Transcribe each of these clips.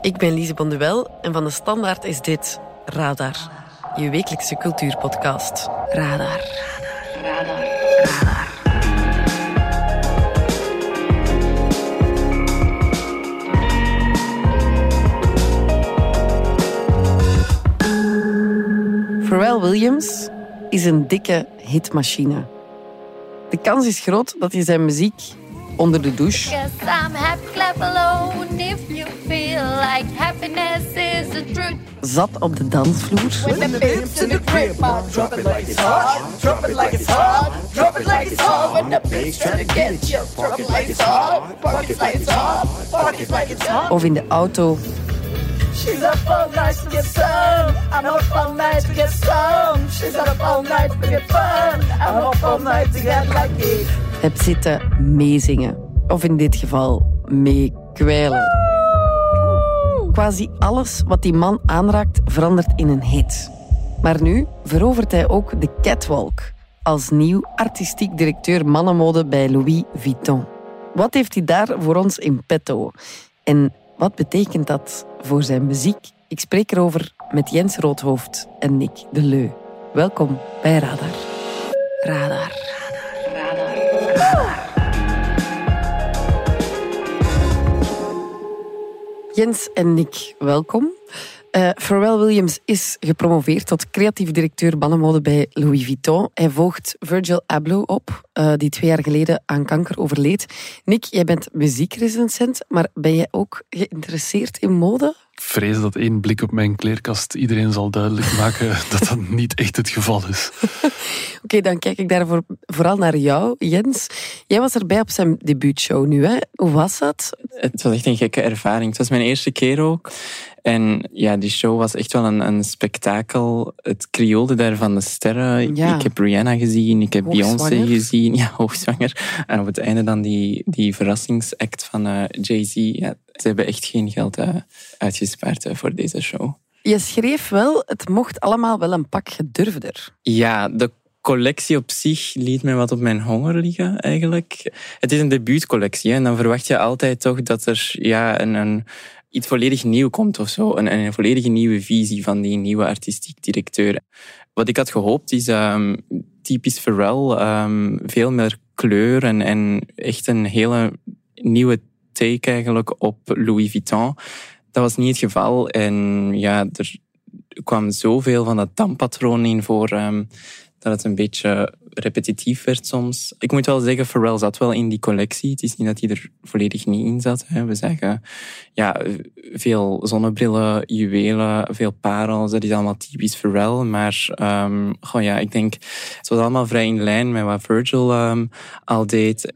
Ik ben Lise Bonduel en van de Standaard is dit Radar, je wekelijkse cultuurpodcast. Radar. Radar. Radar. Radar. Pharrell Williams is een dikke hitmachine. De kans is groot dat hij zijn muziek onder de douche, Guess I'm happy, clap alone if you feel like happiness is the truth. zat op de dansvloer of in de auto. She's up all night to get some. I'm up all night to get some. She's up all night to get fun. I'm up all night to get lucky. Heb zitten meezingen. Of in dit geval meekwijlen. Quasi alles wat die man aanraakt verandert in een hit. Maar nu verovert hij ook de catwalk als nieuw artistiek directeur mannenmode bij Louis Vuitton. Wat heeft hij daar voor ons in petto? En wat betekent dat voor zijn muziek? Ik spreek erover met Jens Roodhoofd en Nick de Leu. Welkom bij Radar. Radar. Jens en Nick, welkom. Eh Pharrell Williams is gepromoveerd tot creatief directeur mannenmode bij Louis Vuitton. Hij volgt Virgil Abloh op, eh, die twee jaar geleden aan kanker overleed. Nick, jij bent muziekrecensent, maar ben jij ook geïnteresseerd in mode? Ik vrees dat één blik op mijn kleerkast iedereen zal duidelijk maken dat dat niet echt het geval is. Oké, dan kijk ik daarvoor vooral naar jou, Jens. Jij was erbij op zijn debuutshow nu, hè? Hoe was dat? Het was echt een gekke ervaring. Het was mijn eerste keer ook. En ja, die show was echt wel een, een spektakel. Het krioelde daar van de sterren. Ja. Ik heb Rihanna gezien, ik heb Beyoncé gezien. Ja, hoogzwanger. En op het einde dan die, die verrassingsact van eh, Jay-Z. Ja, ze hebben echt geen geld eh, uitgespaard eh, voor deze show. Je schreef wel, het mocht allemaal wel een pak gedurfder. Ja, de collectie op zich liet mij wat op mijn honger liggen, eigenlijk. Het is een debuutcollectie hè, en dan verwacht je altijd toch dat er ja, een, een, iets volledig nieuw komt of zo. Een, een volledige nieuwe visie van die nieuwe artistiek directeur. Wat ik had gehoopt is ehm, typisch Pharrell, ehm, veel meer kleur en, en echt een hele nieuwe eigenlijk op Louis Vuitton. Dat was niet het geval en ja, er kwam zoveel van dat dampatroon in voor ehm, dat het een beetje repetitief werd soms. Ik moet wel zeggen, Pharrell zat wel in die collectie. Het is niet dat hij er volledig niet in zat. Hè. We zagen ja, veel zonnebrillen, juwelen, veel parels. Dat is allemaal typisch Pharrell. Maar goh, ja, ik denk, het was allemaal vrij in lijn met wat Virgil ehm, al deed.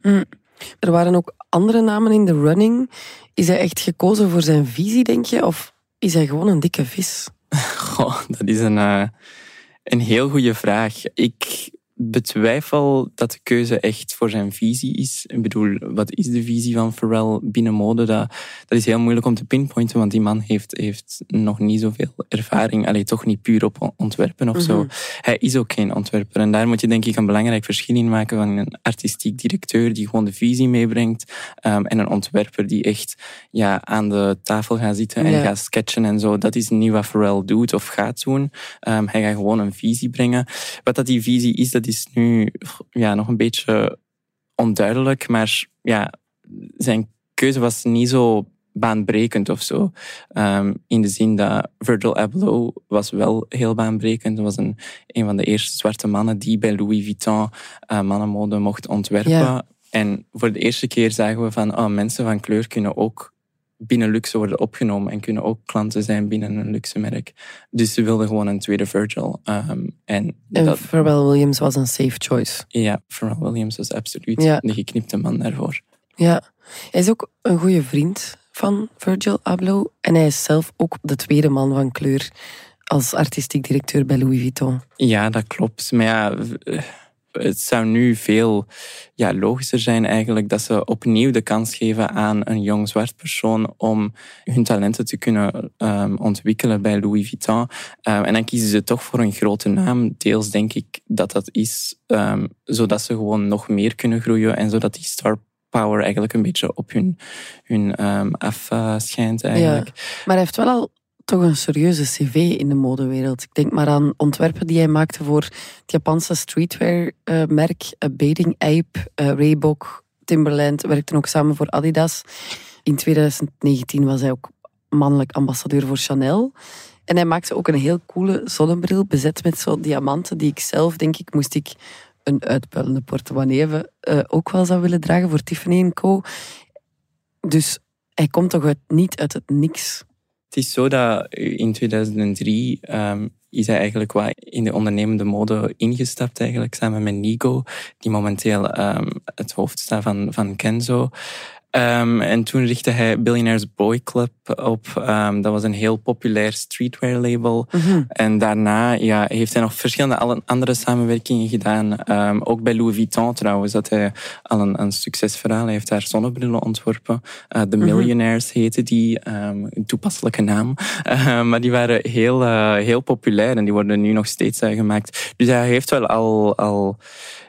Er waren ook andere namen in de running. Is hij echt gekozen voor zijn visie, denk je? Of is hij gewoon een dikke vis? Goh, dat is een, eh, een heel goede vraag. Ik betwijfel dat de keuze echt voor zijn visie is. Ik bedoel, wat is de visie van Pharrell binnen mode? Dat, dat is heel moeilijk om te pinpointen, want die man heeft, heeft nog niet zoveel ervaring. Allee, toch niet puur op ontwerpen of zo. Hij is ook geen ontwerper. En daar moet je denk ik een belangrijk verschil in maken van een artistiek directeur die gewoon de visie meebrengt ehm, en een ontwerper die echt ja, aan de tafel gaat zitten en gaat sketchen en zo. Dat is niet wat Pharrell doet of gaat doen. Ehm, hij gaat gewoon een visie brengen. Wat dat die visie is, dat is nu ja, nog een beetje onduidelijk. Maar ja, zijn keuze was niet zo baanbrekend of zo. Ehm, in de zin dat Virgil Abloh was wel heel baanbrekend. Hij was een, een van de eerste zwarte mannen die bij Louis Vuitton eh, mannenmode mocht ontwerpen. En voor de eerste keer zagen we van oh, mensen van kleur kunnen ook binnen luxe worden opgenomen en kunnen ook klanten zijn binnen een luxe merk. Dus ze wilden gewoon een tweede Virgil. Ehm, en En dat, Pharrell Williams was een safe choice. ja, Pharrell Williams was absoluut Ja. de geknipte man daarvoor. Ja, hij is ook een goede vriend van Virgil Abloh. En hij is zelf ook de tweede man van kleur als artistiek directeur bij Louis Vuitton. Ja, dat klopt. Maar ja, het zou nu veel ja, logischer zijn eigenlijk dat ze opnieuw de kans geven aan een jong zwart persoon om hun talenten te kunnen ehm, ontwikkelen bij Louis Vuitton. Ehm, en dan kiezen ze toch voor een grote naam. Deels denk ik dat dat is ehm, zodat ze gewoon nog meer kunnen groeien en zodat die star power eigenlijk een beetje op hun, hun ehm, afschijnt eigenlijk. Maar hij heeft wel al toch een serieuze cv in de modewereld. Ik denk maar aan ontwerpen die hij maakte voor het Japanse streetwear-merk, uh, Bathing Ape, uh, Reebok, Timberland. Werkte ook samen voor Adidas. In 2019 was hij ook mannelijk ambassadeur voor Chanel. En hij maakte ook een heel coole zonnebril, bezet met zo diamanten, die ik zelf, denk ik, moest ik een uitpuilende portemonnee hebben, uh, ook wel zou willen dragen voor Tiffany Co. Dus hij komt toch uit, niet uit het niks. Het is zo dat in 2003 um, is hij eigenlijk wat in de ondernemende mode ingestapt, eigenlijk, samen met Nigo, die momenteel um, het hoofd staat van, van Kenzo. Um, en toen richtte hij Billionaires Boy Club op. Um, dat was een heel populair streetwear label. Mm -hmm. En daarna ja, heeft hij nog verschillende andere samenwerkingen gedaan. Um, ook bij Louis Vuitton trouwens, dat hij al een, een succesverhaal. Hij heeft daar zonnebrillen ontworpen. Uh, The Millionaires mm -hmm. heette die. een toepasselijke naam. maar die waren heel, uh, heel populair en die worden nu nog steeds gemaakt. Dus hij heeft wel al... al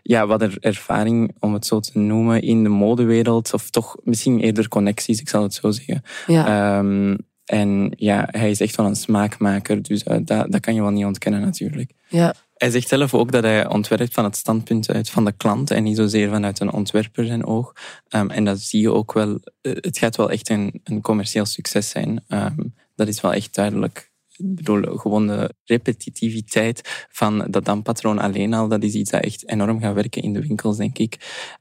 ja, wat er ervaring, om het zo te noemen, in de modewereld. Of toch misschien eerder connecties, ik zal het zo zeggen. Ja. Um, en ja, hij is echt wel een smaakmaker, dus uh, dat, dat kan je wel niet ontkennen natuurlijk. Ja. Hij zegt zelf ook dat hij ontwerpt van het standpunt uit van de klant en niet zozeer vanuit een ontwerper zijn oog. Um, en dat zie je ook wel. Het gaat wel echt een, een commercieel succes zijn. Um, dat is wel echt duidelijk. Bedoel, gewoon de repetitiviteit van dat dampatroon alleen al, dat is iets dat echt enorm gaat werken in de winkels, denk ik.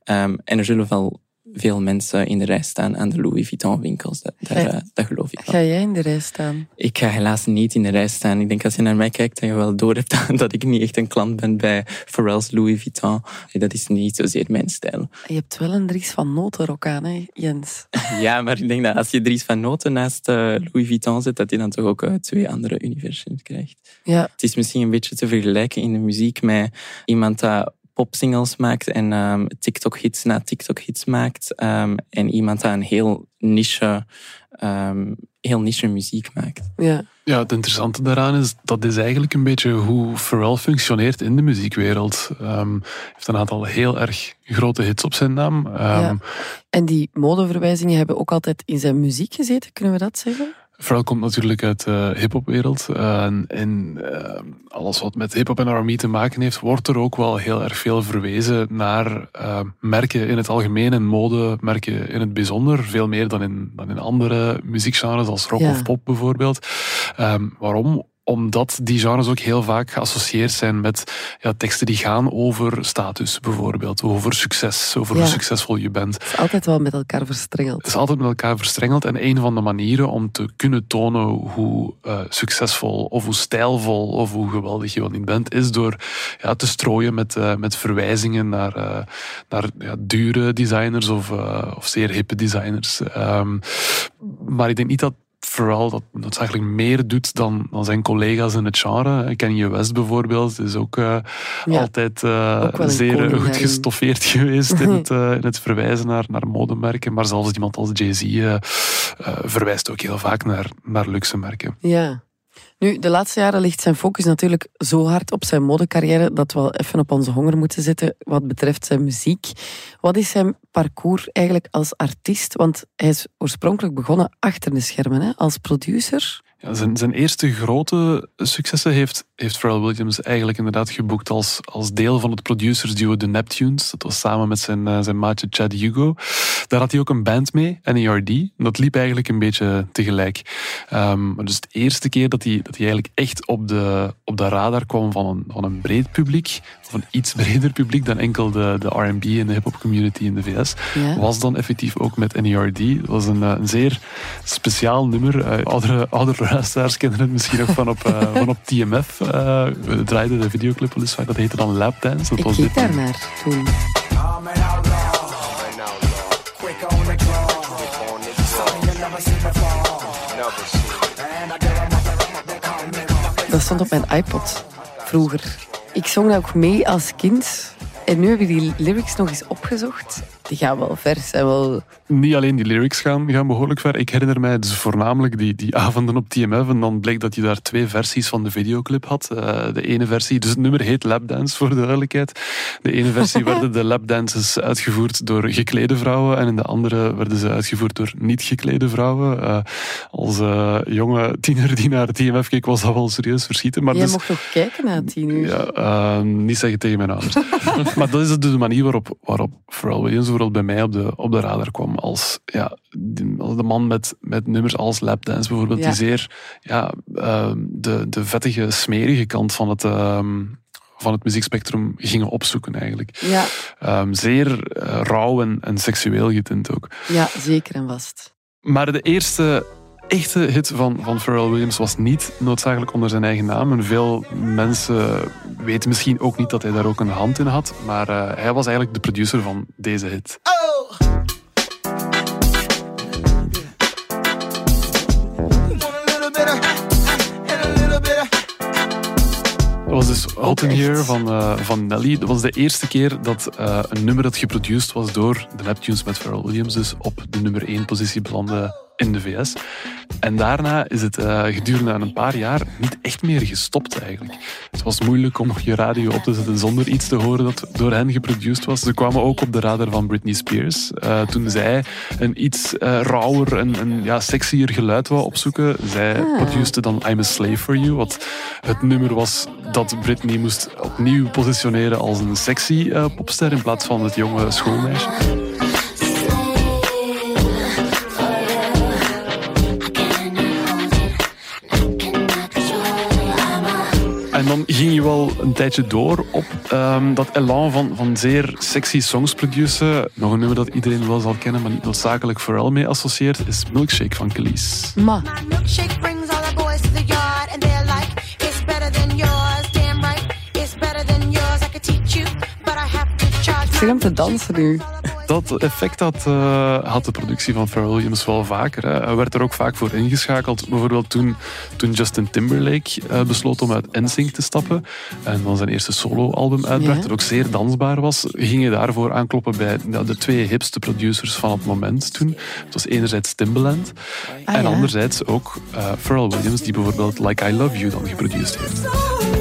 Um, en er zullen wel veel mensen in de rij staan aan de Louis Vuitton winkels. Dat, daar, dat geloof ik wel. Ga jij in de rij staan? Ik ga helaas niet in de rij staan. Ik denk als je naar mij kijkt, dat je wel door hebt dat ik niet echt een klant ben bij Pharrell's Louis Vuitton. Dat is niet zozeer mijn stijl. Je hebt wel een Dries van Noten ook aan, hè, Jens? ja, maar ik denk dat als je Dries van Noten naast uh, Louis Vuitton zet, dat je dan toch ook uh, twee andere universums krijgt. Ja. Het is misschien een beetje te vergelijken in de muziek met iemand dat popsingles maakt en um, TikTok-hits na TikTok-hits maakt. Um, en iemand dat een heel niche, um, heel niche muziek maakt. Ja. ja, het interessante daaraan is, dat is eigenlijk een beetje hoe Pharrell functioneert in de muziekwereld. Hij heeft een aantal heel erg grote hits op zijn naam. Ja. En die modeverwijzingen hebben ook altijd in zijn muziek gezeten, kunnen we dat zeggen? Pharrell komt natuurlijk uit de uh, hip-hopwereld. Uh, en uh, alles wat met hip-hop en R&B te maken heeft, wordt er ook wel heel erg veel verwezen naar merken in het algemeen en modemerken in het bijzonder. Veel meer dan in, dan in andere muziekgenres als rock ja. of pop bijvoorbeeld. Um, waarom? Omdat die genres ook heel vaak geassocieerd zijn met ja, teksten die gaan over status bijvoorbeeld, over succes, over ja. hoe succesvol je bent. Het is altijd wel met elkaar verstrengeld. Het is altijd met elkaar verstrengeld en een van de manieren om te kunnen tonen hoe uh, succesvol of hoe stijlvol of hoe geweldig je wel niet bent, is door ja, te strooien met, uh, met verwijzingen naar, uh, naar ja, dure designers of, of zeer hippe designers. Um, maar ik denk niet dat Pharrell dat noodzakelijk meer doet dan, dan zijn collega's in het genre. Kanye West bijvoorbeeld is ook uh, ja, altijd uh, ook zeer goed gestoffeerd geweest in het, uh, in het verwijzen naar, naar modemerken. Maar zelfs iemand als Jay-Z verwijst ook heel vaak naar, naar luxe merken. Ja. Nu, de laatste jaren ligt zijn focus natuurlijk zo hard op zijn modecarrière dat we wel even op onze honger moeten zitten wat betreft zijn muziek. Wat is zijn parcours eigenlijk als artiest? Want hij is oorspronkelijk begonnen achter de schermen, hè, als producer. Ja, zijn, zijn eerste grote successen heeft, heeft Pharrell Williams eigenlijk inderdaad geboekt als, als deel van het producersduo The Neptunes. Dat was samen met zijn, uh, zijn maatje Chad Hugo. Daar had hij ook een band mee, NERD. Dat liep eigenlijk een beetje tegelijk. Um, dus de eerste keer dat hij, dat hij eigenlijk echt op de, op de radar kwam van een, van een breed publiek, of een iets breder publiek dan enkel de, de R&B en de hip-hop community in de VS, was dan effectief ook met NERD. Dat was een, een zeer speciaal nummer. Uh, oudere, oudere luisteraars kennen het misschien nog van op, uh, van op TMF. Uh, we draaiden de videoclip wel eens vaak. Dat heette dan Lapdance. Dat Ik was keek daarnaar toen. Dat stond op mijn iPod vroeger. Ik zong dat ook mee als kind. En nu heb ik die lyrics nog eens opgezocht. Die gaan wel ver. Zijn wel... Niet alleen die lyrics gaan, gaan behoorlijk ver. Ik herinner mij dus voornamelijk die, die avonden op TMF. En dan bleek dat je daar twee versies van de videoclip had. Eh, de ene versie, dus het nummer heet Lapdance voor de duidelijkheid. De ene versie werden de lapdances uitgevoerd door geklede vrouwen. En in de andere werden ze uitgevoerd door niet geklede vrouwen. Eh, als eh, jonge tiener die naar TMF keek, was dat wel serieus verschieten. Maar Jij dus- mocht toch kijken na tien uur? Ja, eh, niet zeggen tegen mijn ouders. maar dat is dus de manier waarop, waarop Pharrell Williams bijvoorbeeld bij mij op de, op de radar kwam. Als, ja, als de man met, met nummers als Lapdance bijvoorbeeld, Ja. die zeer ja, eh, de, de vettige, smerige kant van het, ehm, van het muziekspectrum gingen opzoeken eigenlijk. Ja, Ehm, zeer eh, rauw en, en seksueel getint ook. ja, zeker en vast. Maar de eerste echte hit van, van Pharrell Williams was niet noodzakelijk onder zijn eigen naam. En veel mensen weten misschien ook niet dat hij daar ook een hand in had. Maar eh, hij was eigenlijk de producer van deze hit. Oh. Dat was dus Hot in. Here van, eh, van Nelly. Dat was de eerste keer dat eh, een nummer dat geproduceerd was door de Neptunes met Pharrell Williams dus op de nummer 1 positie belandde in de VS. En daarna is het eh, gedurende een paar jaar niet echt meer gestopt eigenlijk. Het was moeilijk om nog je radio op te zetten zonder iets te horen dat door hen geproduceerd was. Ze kwamen ook op de radar van Britney Spears. Eh, toen zij een iets rauwer en een ja, sexier geluid wou opzoeken, zij Ah. produceerde dan I'm a Slave for You, wat het nummer was dat Britney moest opnieuw positioneren als een sexy popster in plaats van het jonge schoolmeisje. Ging je wel een tijdje door op ehm, dat elan van, van zeer sexy songs produceren. Nog een nummer dat iedereen wel zal kennen, maar niet noodzakelijk Pharrell mee associeert, is Milkshake van Khalees. Ma, My milkshake brings all the boys to the yard, and they're like, it's better than yours. Damn right, it's better than yours. I could teach you, but I have to charge. ik zie hem te dansen nu. Dat effect had, eh, had de productie van Pharrell Williams wel vaker. Hè. Hij werd er ook vaak voor ingeschakeld. Bijvoorbeeld toen, toen Justin Timberlake eh, besloot om uit NSYNC te stappen en dan zijn eerste soloalbum uitbracht, Ja. dat ook zeer dansbaar was, ging je daarvoor aankloppen bij ja, de twee hipste producers van het moment toen. Het was enerzijds Timbaland Ah, en ja. anderzijds ook eh, Pharrell Williams, die bijvoorbeeld Like I Love You dan geproduceerd heeft.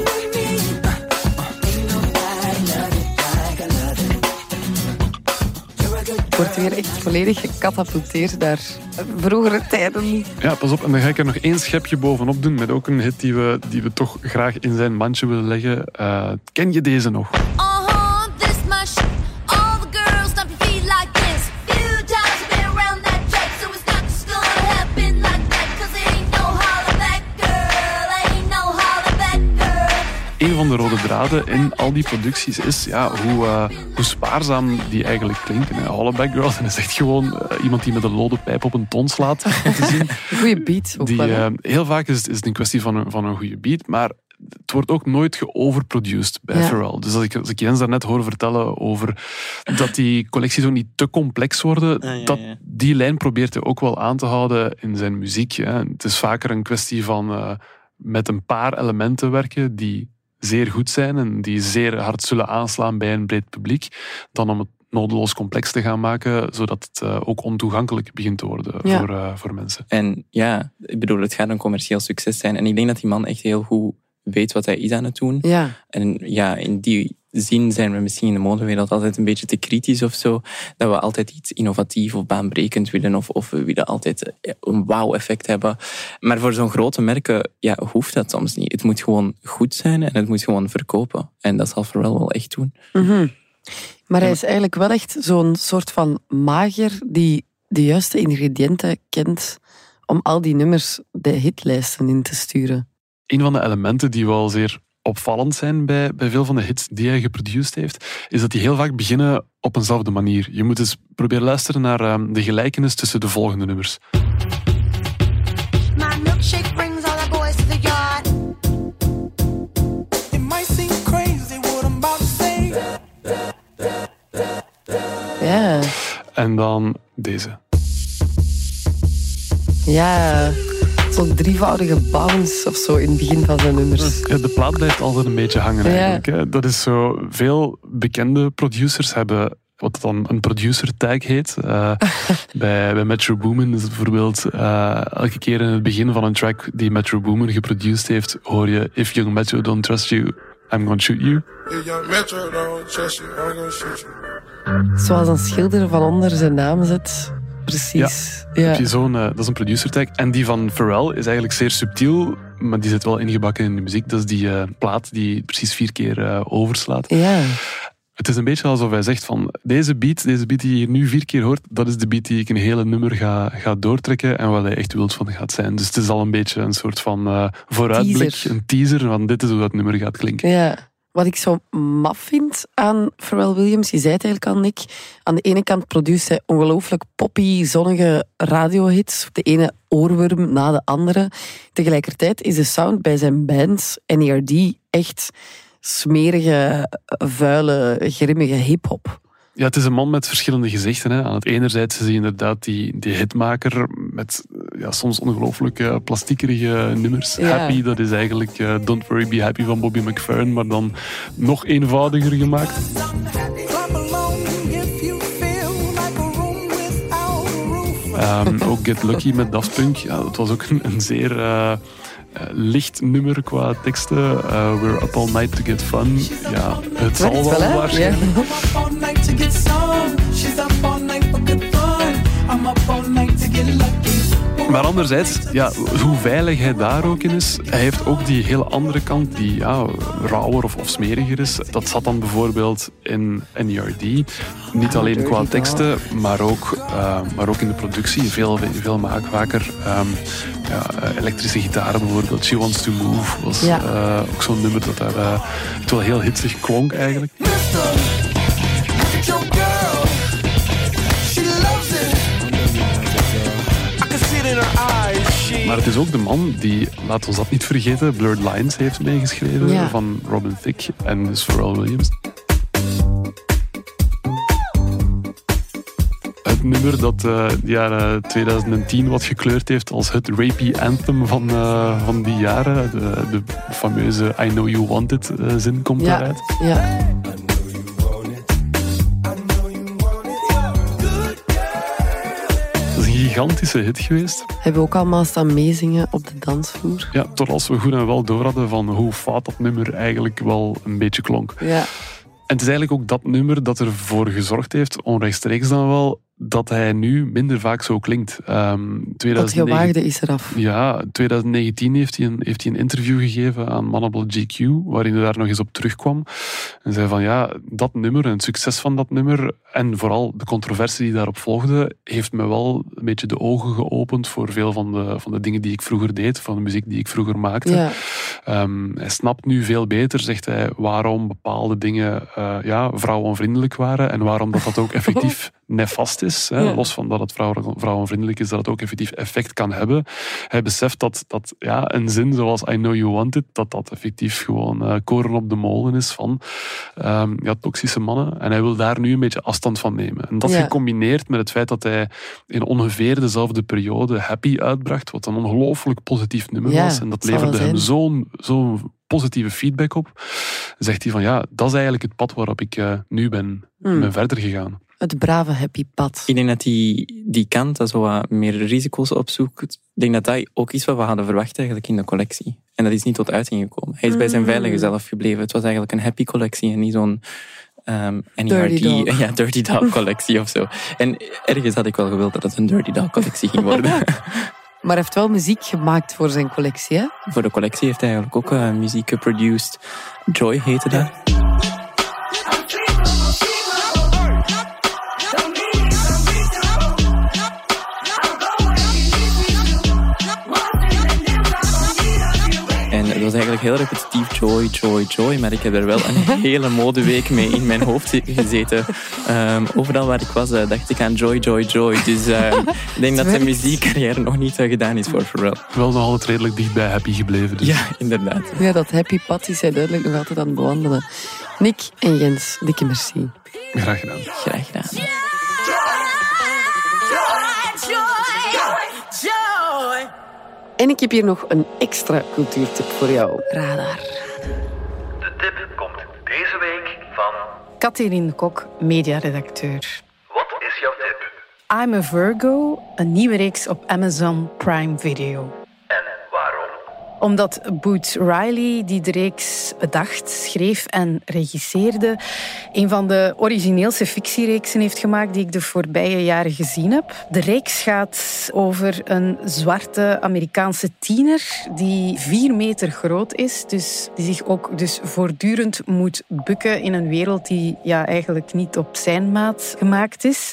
Ik word weer echt volledig gecatapulteerd naar vroegere tijden. Ja, pas op. En dan ga ik er nog één schepje bovenop doen met ook een hit die we, die we toch graag in zijn mandje willen leggen. Eh, ken je deze nog? Uh-huh, van de rode draden in al die producties is ja, hoe, eh, hoe spaarzaam die eigenlijk klinken. hè. Hollaback Girl, dat is echt gewoon eh, iemand die met een lode pijp op een ton slaat om te zien. Een goede beat ook Die, eh, heel vaak is het, is het een kwestie van een, van een goede beat, maar het wordt ook nooit geoverproduced bij Ja. Pharrell. Dus als ik, als ik Jens daarnet hoor vertellen over dat die collecties ook niet te complex worden, Ah, ja, dat, ja. die lijn probeert hij ook wel aan te houden in zijn muziek. Hè. Het is vaker een kwestie van eh, met een paar elementen werken die zeer goed zijn en die zeer hard zullen aanslaan bij een breed publiek, dan om het nodeloos complex te gaan maken, zodat het eh, ook ontoegankelijk begint te worden Ja. voor, eh, voor mensen. En ja, ik bedoel, het gaat een commercieel succes zijn. En ik denk dat die man echt heel goed weet wat hij is aan het doen. Ja, En ja, in die zin zijn we misschien in de modewereld altijd een beetje te kritisch of zo. Dat we altijd iets innovatief of baanbrekend willen. Of, of we willen altijd eh, een wauw-effect hebben. Maar voor zo'n grote merken ja, hoeft dat soms niet. Het moet gewoon goed zijn en het moet gewoon verkopen. En dat zal Pharrell wel echt doen. Mhm. Maar hij is eigenlijk wel echt zo'n soort van mager die de juiste ingrediënten kent om al die nummers de hitlijsten in te sturen. Een van de elementen die wel zeer opvallend zijn bij, bij veel van de hits die hij geproduceerd heeft, is dat die heel vaak beginnen op eenzelfde manier. Je moet eens proberen luisteren naar ehm, de gelijkenis tussen de volgende nummers. My milkshake brings all the boys to the yard. It might seem crazy what I'm about to say. Ja, En dan deze. ja. Zo'n drievoudige bounce of zo in het begin van zijn nummers. Ja, de plaat blijft altijd een beetje hangen eigenlijk. Dat is zo, veel bekende producers hebben wat dan een producer tag heet. Eh, bij, bij Metro Boomin is het bijvoorbeeld eh, elke keer in het begin van een track die Metro Boomin geproduceerd heeft, hoor je If Young Metro don't trust you, I'm gonna shoot you. If young Metro don't trust you, I'm gonna shoot you. Zoals een schilder van onder zijn naam zet. Precies. Ja. Heb je zo'n, eh, dat is een producer tag. En die van Pharrell is eigenlijk zeer subtiel, maar die zit wel ingebakken in de muziek. Dat is die eh, plaat die precies vier keer eh, overslaat. ja. Het is een beetje alsof hij zegt van deze beat, deze beat die je hier nu vier keer hoort, dat is de beat die ik een hele nummer ga, ga doortrekken en wat hij echt wilt van gaat zijn. Dus het is al een beetje een soort van vooruitblik, Teaser. een teaser van dit is hoe dat nummer gaat klinken. Ja. Wat ik zo maf vind aan Pharrell Williams, je zei het eigenlijk al, Nick. Aan de ene kant produceert hij ongelooflijk poppy, zonnige radiohits. De ene oorworm na de andere. Tegelijkertijd is de sound bij zijn bands, NERD, echt smerige, vuile, grimmige hip-hop. Ja, het is een man met verschillende gezichten. Hè. Aan het enerzijds is hij inderdaad die, die hitmaker met ja, soms ongelooflijk plastiekerige nummers. Ja. Happy, dat is eigenlijk eh, Don't Worry Be Happy van Bobby McFerrin, maar dan nog eenvoudiger gemaakt. Clap along if you feel like a room without a roof. Ehm, ook Get Lucky met Daft Punk. Ja, dat was ook een, een zeer eh, eh, licht nummer qua teksten. We're up all night to get fun. Ja, het zal wel, waarschijnlijk. To get some. She's up all night for good fun. I'm up all night to get lucky. Maar anderzijds, ja, hoe veilig hij daar ook in is, hij heeft ook die hele andere kant die ja, rauwer of, of smeriger is. Dat zat dan bijvoorbeeld in NERD. Niet alleen qua teksten, maar ook, eh, maar ook in de productie. Veel, veel maak- vaker ehm, ja, eh, elektrische gitaren bijvoorbeeld. She Wants to Move was Ja. eh, ook zo'n nummer dat daar uh, wel heel hitsig klonk eigenlijk. Maar het is ook de man die, laat ons dat niet vergeten, Blurred Lines heeft meegeschreven Ja. van Robin Thicke en dus Pharrell Williams. Het nummer dat eh, de jaren 2010 wat gekleurd heeft als het rapey anthem van, eh, van die jaren. De, de fameuze I Know You Want It eh, zin komt Ja. daaruit. ja. Gigantische hit geweest. Hebben we ook allemaal staan meezingen op de dansvloer. Ja, tot als we goed en wel door hadden van hoe fout dat nummer eigenlijk wel een beetje klonk. Ja. En het is eigenlijk ook dat nummer dat ervoor gezorgd heeft, onrechtstreeks dan wel, dat hij nu minder vaak zo klinkt. Ehm Dat 2009 gewaagde is eraf. Ja, in 2019 heeft hij, een, heeft hij een interview gegeven aan Mannable GQ, waarin hij daar nog eens op terugkwam. En zei van ja, dat nummer en het succes van dat nummer en vooral de controversie die daarop volgde, heeft me wel een beetje de ogen geopend voor veel van de, van de dingen die ik vroeger deed, van de muziek die ik vroeger maakte. Ja. Ehm, hij snapt nu veel beter, zegt hij, waarom bepaalde dingen eh, ja, vrouwenvriendelijk waren en waarom dat, dat ook effectief nefast is. Hè. Ja. Los van dat het vrouwen- vrouwenvriendelijk is, dat het ook effectief effect kan hebben. Hij beseft dat, dat ja, een zin zoals I know you want it, dat dat effectief gewoon eh, koren op de molen is van ehm, ja, toxische mannen. En hij wil daar nu een beetje afstand van nemen. En dat Ja. gecombineerd met het feit dat hij in ongeveer dezelfde periode Happy uitbracht, wat een ongelooflijk positief nummer Ja, was. En dat leverde hem zo'n zo'n positieve feedback op. Zegt hij van ja, dat is eigenlijk het pad waarop ik eh, nu ben, Hmm. ben verder gegaan. Het brave happy pad. Ik denk dat die, die kant, dat zo wat meer risico's opzoekt, ik denk dat dat ook iets wat we hadden verwacht eigenlijk in de collectie. En dat is niet tot uiting gekomen. Hij is bij zijn Mm. veilige zelf gebleven. Het was eigenlijk een happy collectie en niet zo'n ehm Dirty NERD, Dog. ja, Dirty Dog collectie of zo. En ergens had ik wel gewild dat het een Dirty Dog collectie ging worden. Maar hij heeft wel muziek gemaakt voor zijn collectie, hè? Voor de collectie heeft hij eigenlijk ook eh, muziek geproduced. Joy heette dat. Eigenlijk heel repetitief, joy, joy, joy. Maar ik heb er wel een hele modeweek mee in mijn hoofd gezeten. Ehm, overal waar ik was, eh, dacht ik aan joy, joy, joy. Dus ehm, ik denk dat zijn muziekcarrière nog niet eh, gedaan is voor Pharrell. Wel nog altijd redelijk dicht bij Happy gebleven. Dus. Ja, inderdaad. Ja, dat happy pad is hij duidelijk nog altijd aan het bewandelen. Nick en Jens, dikke merci. Graag gedaan. Graag gedaan. En ik heb hier nog een extra cultuurtip voor jou. Radar. De tip komt deze week van Catherine Kok, mediaredacteur. Wat is jouw tip? I'm a Virgo, een nieuwe reeks op Amazon Prime Video. Omdat Boots Riley, die de reeks bedacht, schreef en regisseerde, een van de origineelste fictiereeksen heeft gemaakt die ik de voorbije jaren gezien heb. De reeks gaat over een zwarte Amerikaanse tiener die vier meter groot is, dus die zich ook dus voortdurend moet bukken in een wereld die ja, eigenlijk niet op zijn maat gemaakt is.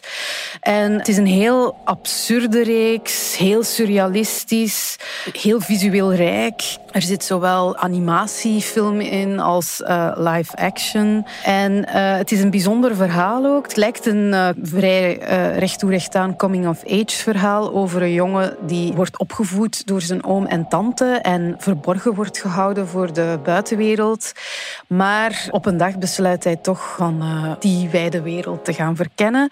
En het is een heel absurde reeks, heel surrealistisch, heel visueel rijk. Er zit zowel animatiefilm in als uh, live action. En uh, het is een bijzonder verhaal ook. Het lijkt een uh, vrij recht toe recht aan coming-of-age verhaal over een jongen die wordt opgevoed door zijn oom en tante en verborgen wordt gehouden voor de buitenwereld. Maar op een dag besluit hij toch van die wijde wereld te gaan verkennen.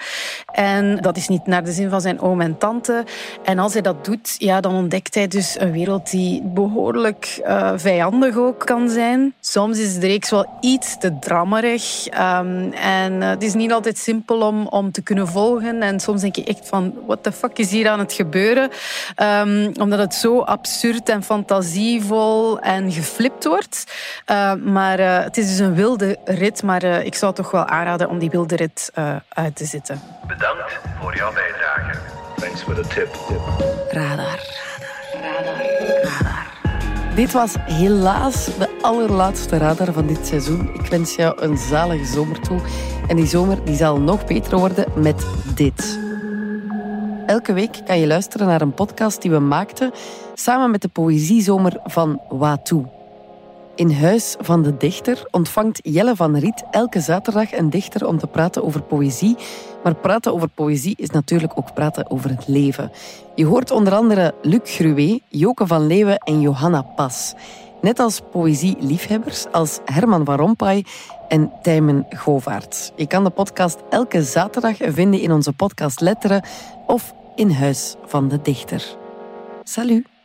En dat is niet naar de zin van zijn oom en tante. En als hij dat doet, ja, dan ontdekt hij dus een wereld die behoorlijk uh, vijandig ook kan zijn. Soms is de reeks wel iets te drammerig. Um, en uh, het is niet altijd simpel om, om te kunnen volgen. En soms denk je echt van, what the fuck is hier aan het gebeuren? Um, omdat het zo absurd en fantasievol en geflipt wordt. Uh, maar het is dus een wilde rit. Maar ik zou toch wel aanraden om die wilde rit uit te zitten. Bedankt voor jouw bijdrage. Thanks for the tip. Radar. Radar. Radar. Dit was helaas de allerlaatste radar van dit seizoen. Ik wens jou een zalige zomer toe. En die zomer die zal nog beter worden met dit. Elke week kan je luisteren naar een podcast die we maakten samen met de Poëziezomer van Watu. In Huis van de Dichter ontvangt Jelle van Riet elke zaterdag een dichter om te praten over poëzie. Maar praten over poëzie is natuurlijk ook praten over het leven. Je hoort onder andere Luc Gruwe, Joke van Leeuwen en Johanna Pas. Net als poëzieliefhebbers als Herman van Rompuy en Tijmen Govaert. Je kan de podcast elke zaterdag vinden in onze podcast Letteren of in Huis van de Dichter. Salut!